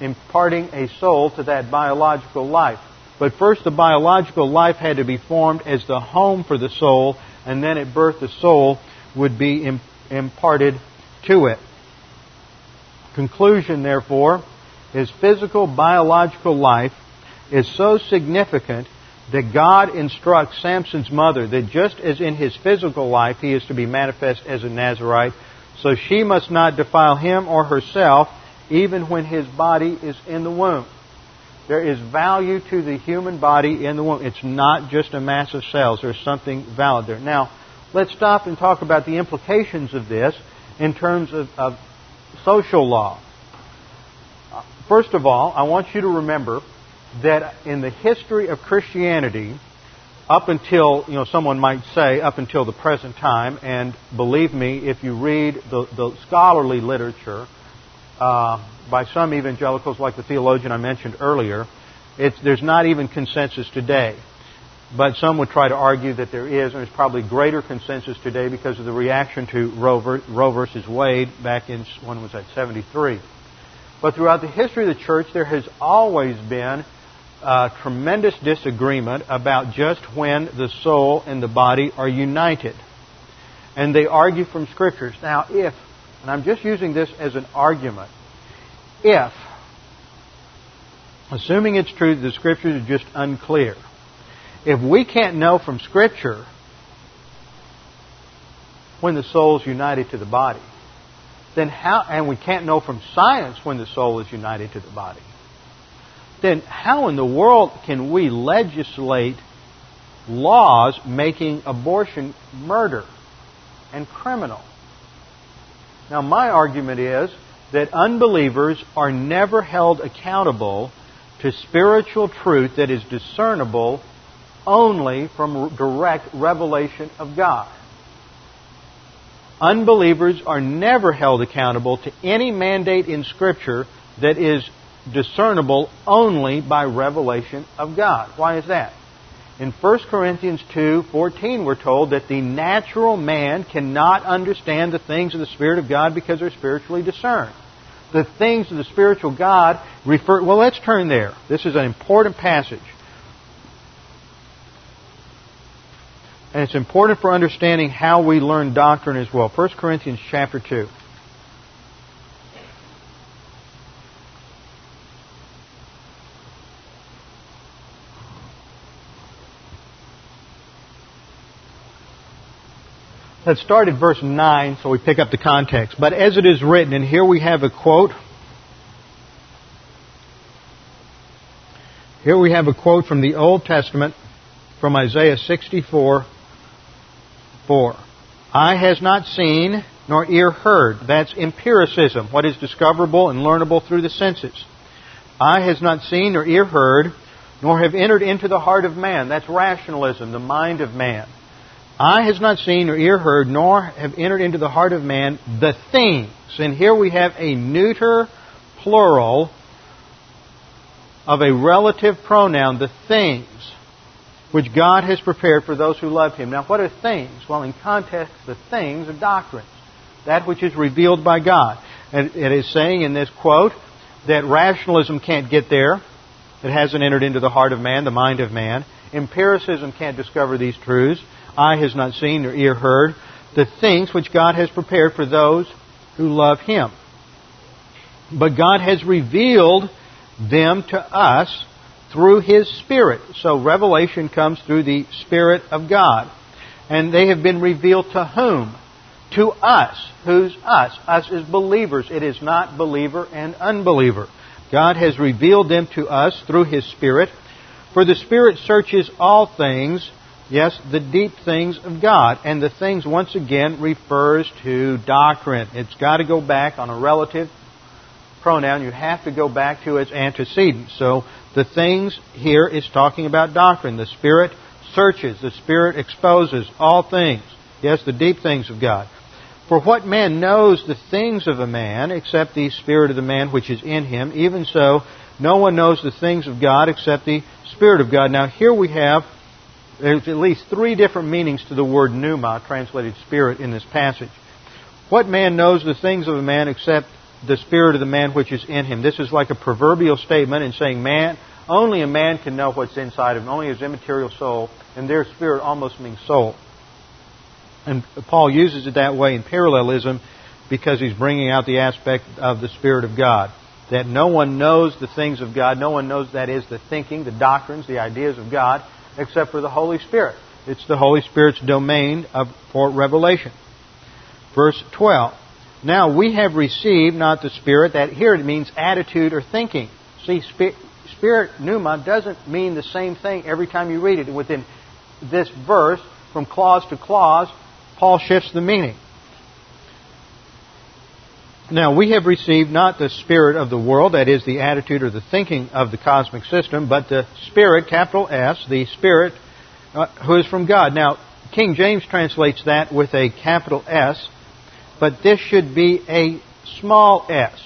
imparting a soul to that biological life. But first, the biological life had to be formed as the home for the soul, and then at birth, the soul would be imparted to it. Conclusion, therefore, is physical biological life is so significant that God instructs Samson's mother that just as in his physical life he is to be manifest as a Nazarite, so she must not defile him or herself even when his body is in the womb. There is value to the human body in the womb. It's not just a mass of cells. There's something valid there. Now, let's stop and talk about the implications of this in terms of, of social law. First of all, I want you to remember that in the history of Christianity, up until, you know, someone might say up until the present time, and believe me, if you read the, the scholarly literature uh, by some evangelicals, like the theologian I mentioned earlier, there's not even consensus today. But some would try to argue that there is, and there's probably greater consensus today because of the reaction to Roe, versus Wade back in, when was that, 73. But throughout the history of the church, there has always been tremendous disagreement about just when the soul and the body are united. And they argue from scriptures. Now, if, and I'm just using this as an argument, if, assuming it's true that the scriptures are just unclear, if we can't know from scripture when the soul is united to the body, then how, and we can't know from science when the soul is united to the body, then how in the world can we legislate laws making abortion murder and criminal? Now, my argument is that unbelievers are never held accountable to spiritual truth that is discernible only from direct revelation of God. Unbelievers are never held accountable to any mandate in Scripture that is discernible only by revelation of God. Why is that? In 1 Corinthians 2:14 we're told that the natural man cannot understand the things of the spirit of God because they're spiritually discerned. The things of the spiritual God refer Well, let's turn there. This is an important passage. And it's important for understanding how we learn doctrine as well. 1 Corinthians chapter 2. Let's start at verse 9 so we pick up the context. But as it is written, and here we have a quote. Here we have a quote from the Old Testament from Isaiah 64 4. Eye has not seen, nor ear heard. That's empiricism, what is discoverable and learnable through the senses. Eye has not seen, nor ear heard, nor have entered into the heart of man. That's rationalism, the mind of man Eye has not seen or ear heard, nor have entered into the heart of man the things. And here we have a neuter plural of a relative pronoun, the things, which God has prepared for those who love Him. Now, what are things? Well, in context, the things are doctrines. That which is revealed by God. And it is saying in this quote that rationalism can't get there. It hasn't entered into the heart of man, the mind of man. Empiricism can't discover these truths. Eye has not seen nor ear heard the things which God has prepared for those who love Him. But God has revealed them to us through His Spirit. So revelation comes through the Spirit of God. And they have been revealed to whom? To us. Who's us? Us as believers. It is not believer and unbeliever. God has revealed them to us through His Spirit. For the Spirit searches all things, yes, the deep things of God. And the things, once again, refers to doctrine. It's got to go back on a relative pronoun. You have to go back to its antecedent. So the things here is talking about doctrine. The Spirit searches, the Spirit exposes all things. Yes, the deep things of God. For what man knows the things of a man except the Spirit of the man which is in him? Even so, no one knows the things of God except the Spirit of God. Now, here we have, there's at least three different meanings to the word pneuma, translated spirit, in this passage. What man knows the things of a man except the spirit of the man which is in him? This is like a proverbial statement in saying, man, only a man can know what's inside of him, only his immaterial soul, and their spirit almost means soul. And Paul uses it that way in parallelism because he's bringing out the aspect of the Spirit of God. That no one knows the things of God, no one knows that is the thinking, the doctrines, the ideas of God, except for the Holy Spirit. It's the Holy Spirit's domain of, for revelation. Verse 12. Now we have received not the Spirit, that here it means attitude or thinking. See, Spirit pneuma doesn't mean the same thing every time you read it. Within this verse, from clause to clause, Paul shifts the meaning. Now, we have received not the spirit of the world, that is, the attitude or the thinking of the cosmic system, but the spirit, capital S, the spirit uh, who is from God. Now, King James translates that with a capital S, but this should be a small s.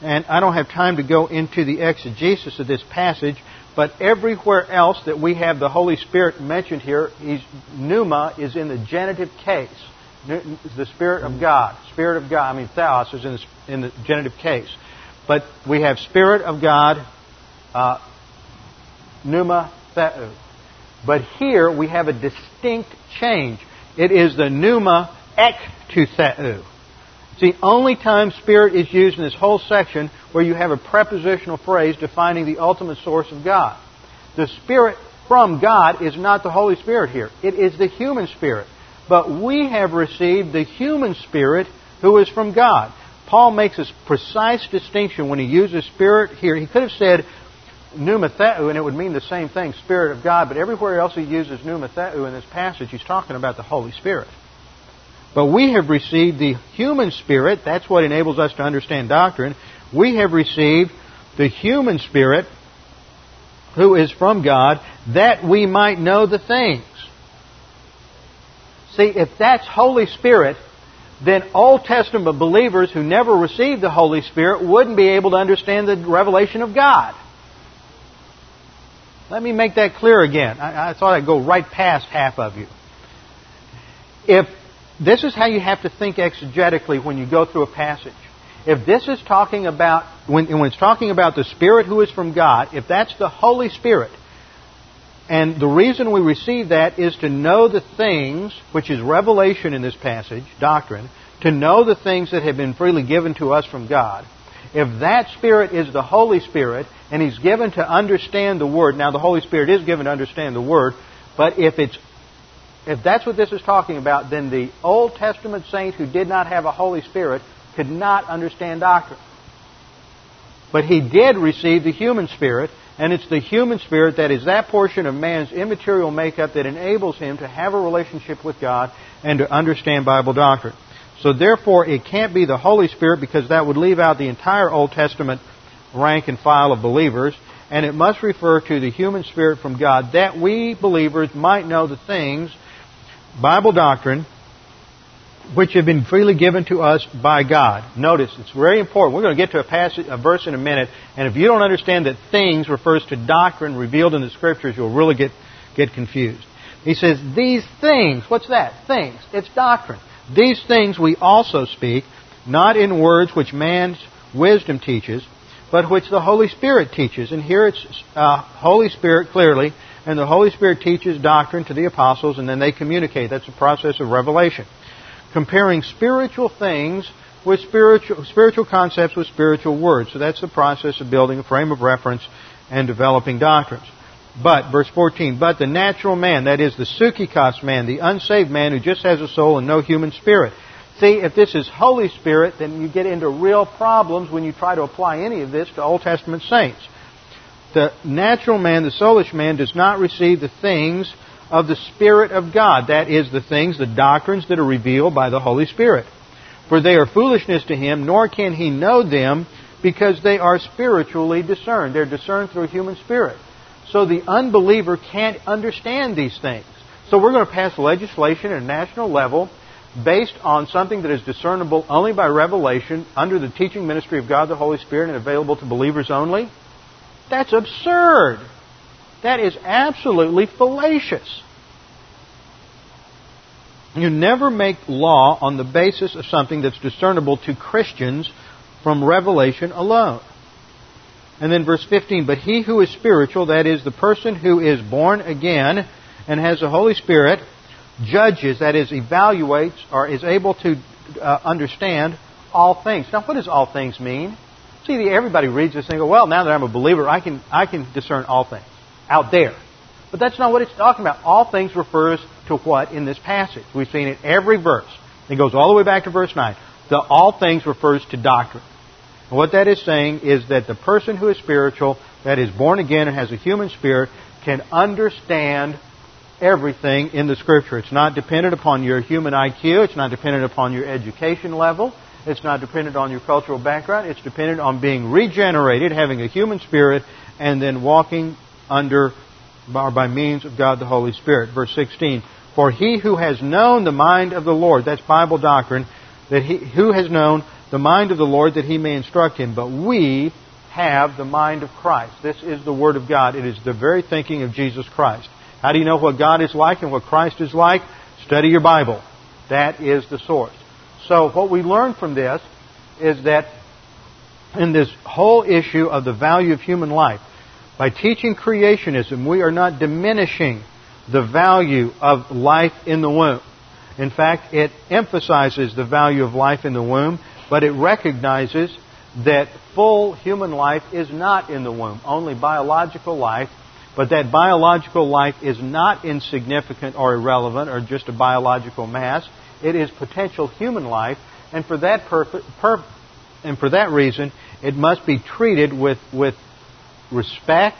And I don't have time to go into the exegesis of this passage, but everywhere else that we have the Holy Spirit mentioned here, pneuma is in the genitive case. The Spirit of God. Spirit of God, I mean, theos is in the, in the genitive case. But we have Spirit of God, uh, pneuma theou. But here we have a distinct change. It is the pneuma ek to theou. It's the only time Spirit is used in this whole section where you have a prepositional phrase defining the ultimate source of God. The Spirit from God is not the Holy Spirit here. It is the human spirit. But we have received the human spirit who is from God. Paul makes a precise distinction when he uses spirit here. He could have said pneuma theou, and it would mean the same thing, spirit of God, but everywhere else he uses pneuma theou in this passage, he's talking about the Holy Spirit. But we have received the human spirit. That's what enables us to understand doctrine. We have received the human spirit who is from God that we might know the things. See, if that's Holy Spirit, then Old Testament believers who never received the Holy Spirit wouldn't be able to understand the revelation of God. Let me make that clear again. I, I thought I'd go right past half of you. If this is how you have to think exegetically when you go through a passage. If this is talking about, when, when it's talking about the Spirit who is from God, if that's the Holy Spirit, and the reason we receive that is to know the things, which is revelation in this passage, doctrine, to know the things that have been freely given to us from God. If that Spirit is the Holy Spirit, and He's given to understand the Word, now the Holy Spirit is given to understand the Word, but if it's if that's what this is talking about, then the Old Testament saint who did not have a Holy Spirit could not understand doctrine. But he did receive the human spirit, and it's the human spirit that is that portion of man's immaterial makeup that enables him to have a relationship with God and to understand Bible doctrine. So therefore, it can't be the Holy Spirit because that would leave out the entire Old Testament rank and file of believers, and it must refer to the human spirit from God that we believers might know the things Bible doctrine which have been freely given to us by God. Notice, it's very important. We're going to get to a passage, a verse in a minute, and if you don't understand that things refers to doctrine revealed in the Scriptures, you'll really get, get confused. He says, these things, what's that? Things. It's doctrine. These things we also speak, not in words which man's wisdom teaches, but which the Holy Spirit teaches. And here it's uh, Holy Spirit clearly, and the Holy Spirit teaches doctrine to the apostles, and then they communicate. That's a process of revelation. Comparing spiritual things with spiritual, spiritual concepts with spiritual words. So that's the process of building a frame of reference and developing doctrines. But, verse 14, but the natural man, that is the psychikos man, the unsaved man who just has a soul and no human spirit. See, if this is Holy Spirit, then you get into real problems when you try to apply any of this to Old Testament saints. The natural man, the soulish man, does not receive the things of the Spirit of God. That is, the things, the doctrines that are revealed by the Holy Spirit. For they are foolishness to him, nor can he know them because they are spiritually discerned. They're discerned through a human spirit. So the unbeliever can't understand these things. So we're going to pass legislation at a national level based on something that is discernible only by revelation under the teaching ministry of God the Holy Spirit and available to believers only. That's absurd. That is absolutely fallacious. You never make law on the basis of something that's discernible to Christians from revelation alone. And then verse 15, but he who is spiritual, that is, the person who is born again and has the Holy Spirit, judges, that is, evaluates or is able to uh, understand all things. Now, what does all things mean? See, everybody reads this and go, well, now that I'm a believer, I can, I can discern all things out there. But that's not what it's talking about. All things refers to what in this passage? We've seen it every verse. It goes all the way back to verse 9. The all things refers to doctrine. And what that is saying is that the person who is spiritual, that is born again and has a human spirit, can understand everything in the Scripture. It's not dependent upon your human IQ. It's not dependent upon your education level. It's not dependent on your cultural background. It's dependent on being regenerated, having a human spirit, and then walking under or by means of God the Holy Spirit. Verse 16. For he who has known the mind of the Lord, that's Bible doctrine, that he who has known the mind of the Lord that he may instruct him. But we have the mind of Christ. This is the Word of God. It is the very thinking of Jesus Christ. How do you know what God is like and what Christ is like? Study your Bible. That is the source. So what we learn from this is that in this whole issue of the value of human life, by teaching creationism, we are not diminishing the value of life in the womb. In fact, it emphasizes the value of life in the womb but it recognizes that full human life is not in the womb, only biological life, but that biological life is not insignificant or irrelevant or just a biological mass. It is potential human life, and for that purpose, and for that reason, it must be treated with with respect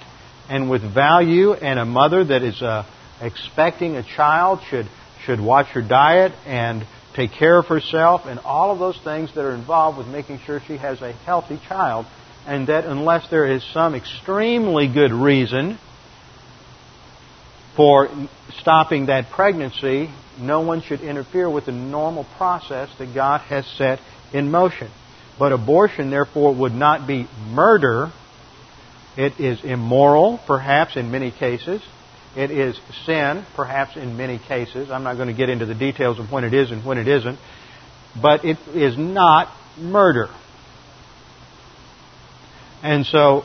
and with value. And a mother that is uh, expecting a child should should watch her diet and take care of herself, and all of those things that are involved with making sure she has a healthy child. And that unless there is some extremely good reason for stopping that pregnancy, no one should interfere with the normal process that God has set in motion. But abortion, therefore, would not be murder. It is immoral, perhaps in many cases. It is sin, perhaps in many cases. I'm not going to get into the details of when it is and when it isn't. But it is not murder. And so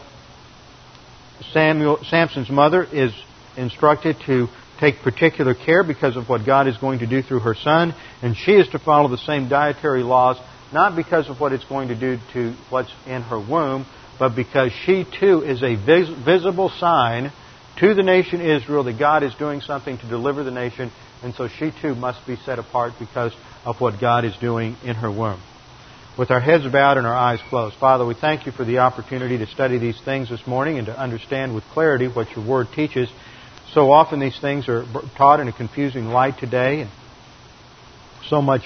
Samuel, Samson's mother is instructed to take particular care because of what God is going to do through her son, and she is to follow the same dietary laws, not because of what it's going to do to what's in her womb, but because she too is a vis- visible sign to the nation Israel that God is doing something to deliver the nation, and so she too must be set apart because of what God is doing in her womb. With our heads bowed and our eyes closed, Father, we thank you for the opportunity to study these things this morning and to understand with clarity what your word teaches. So often these things are taught in a confusing light today, and so much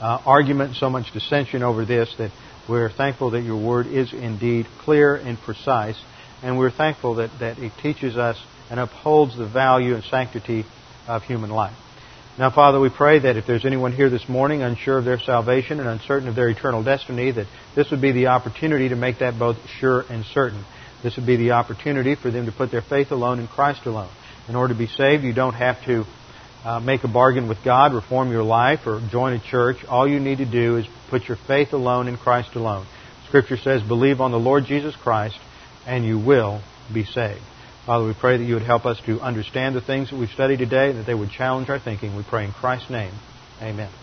uh, argument, so much dissension over this that we're thankful that your word is indeed clear and precise and we're thankful that, that it teaches us and upholds the value and sanctity of human life. Now, Father, we pray that if there's anyone here this morning unsure of their salvation and uncertain of their eternal destiny, that this would be the opportunity to make that both sure and certain. This would be the opportunity for them to put their faith alone in Christ alone. In order to be saved, you don't have to uh, make a bargain with God, reform your life, or join a church. All you need to do is put your faith alone in Christ alone. Scripture says, believe on the Lord Jesus Christ, and you will be saved. Father, we pray that you would help us to understand the things that we've studied today, that they would challenge our thinking. We pray in Christ's name. Amen.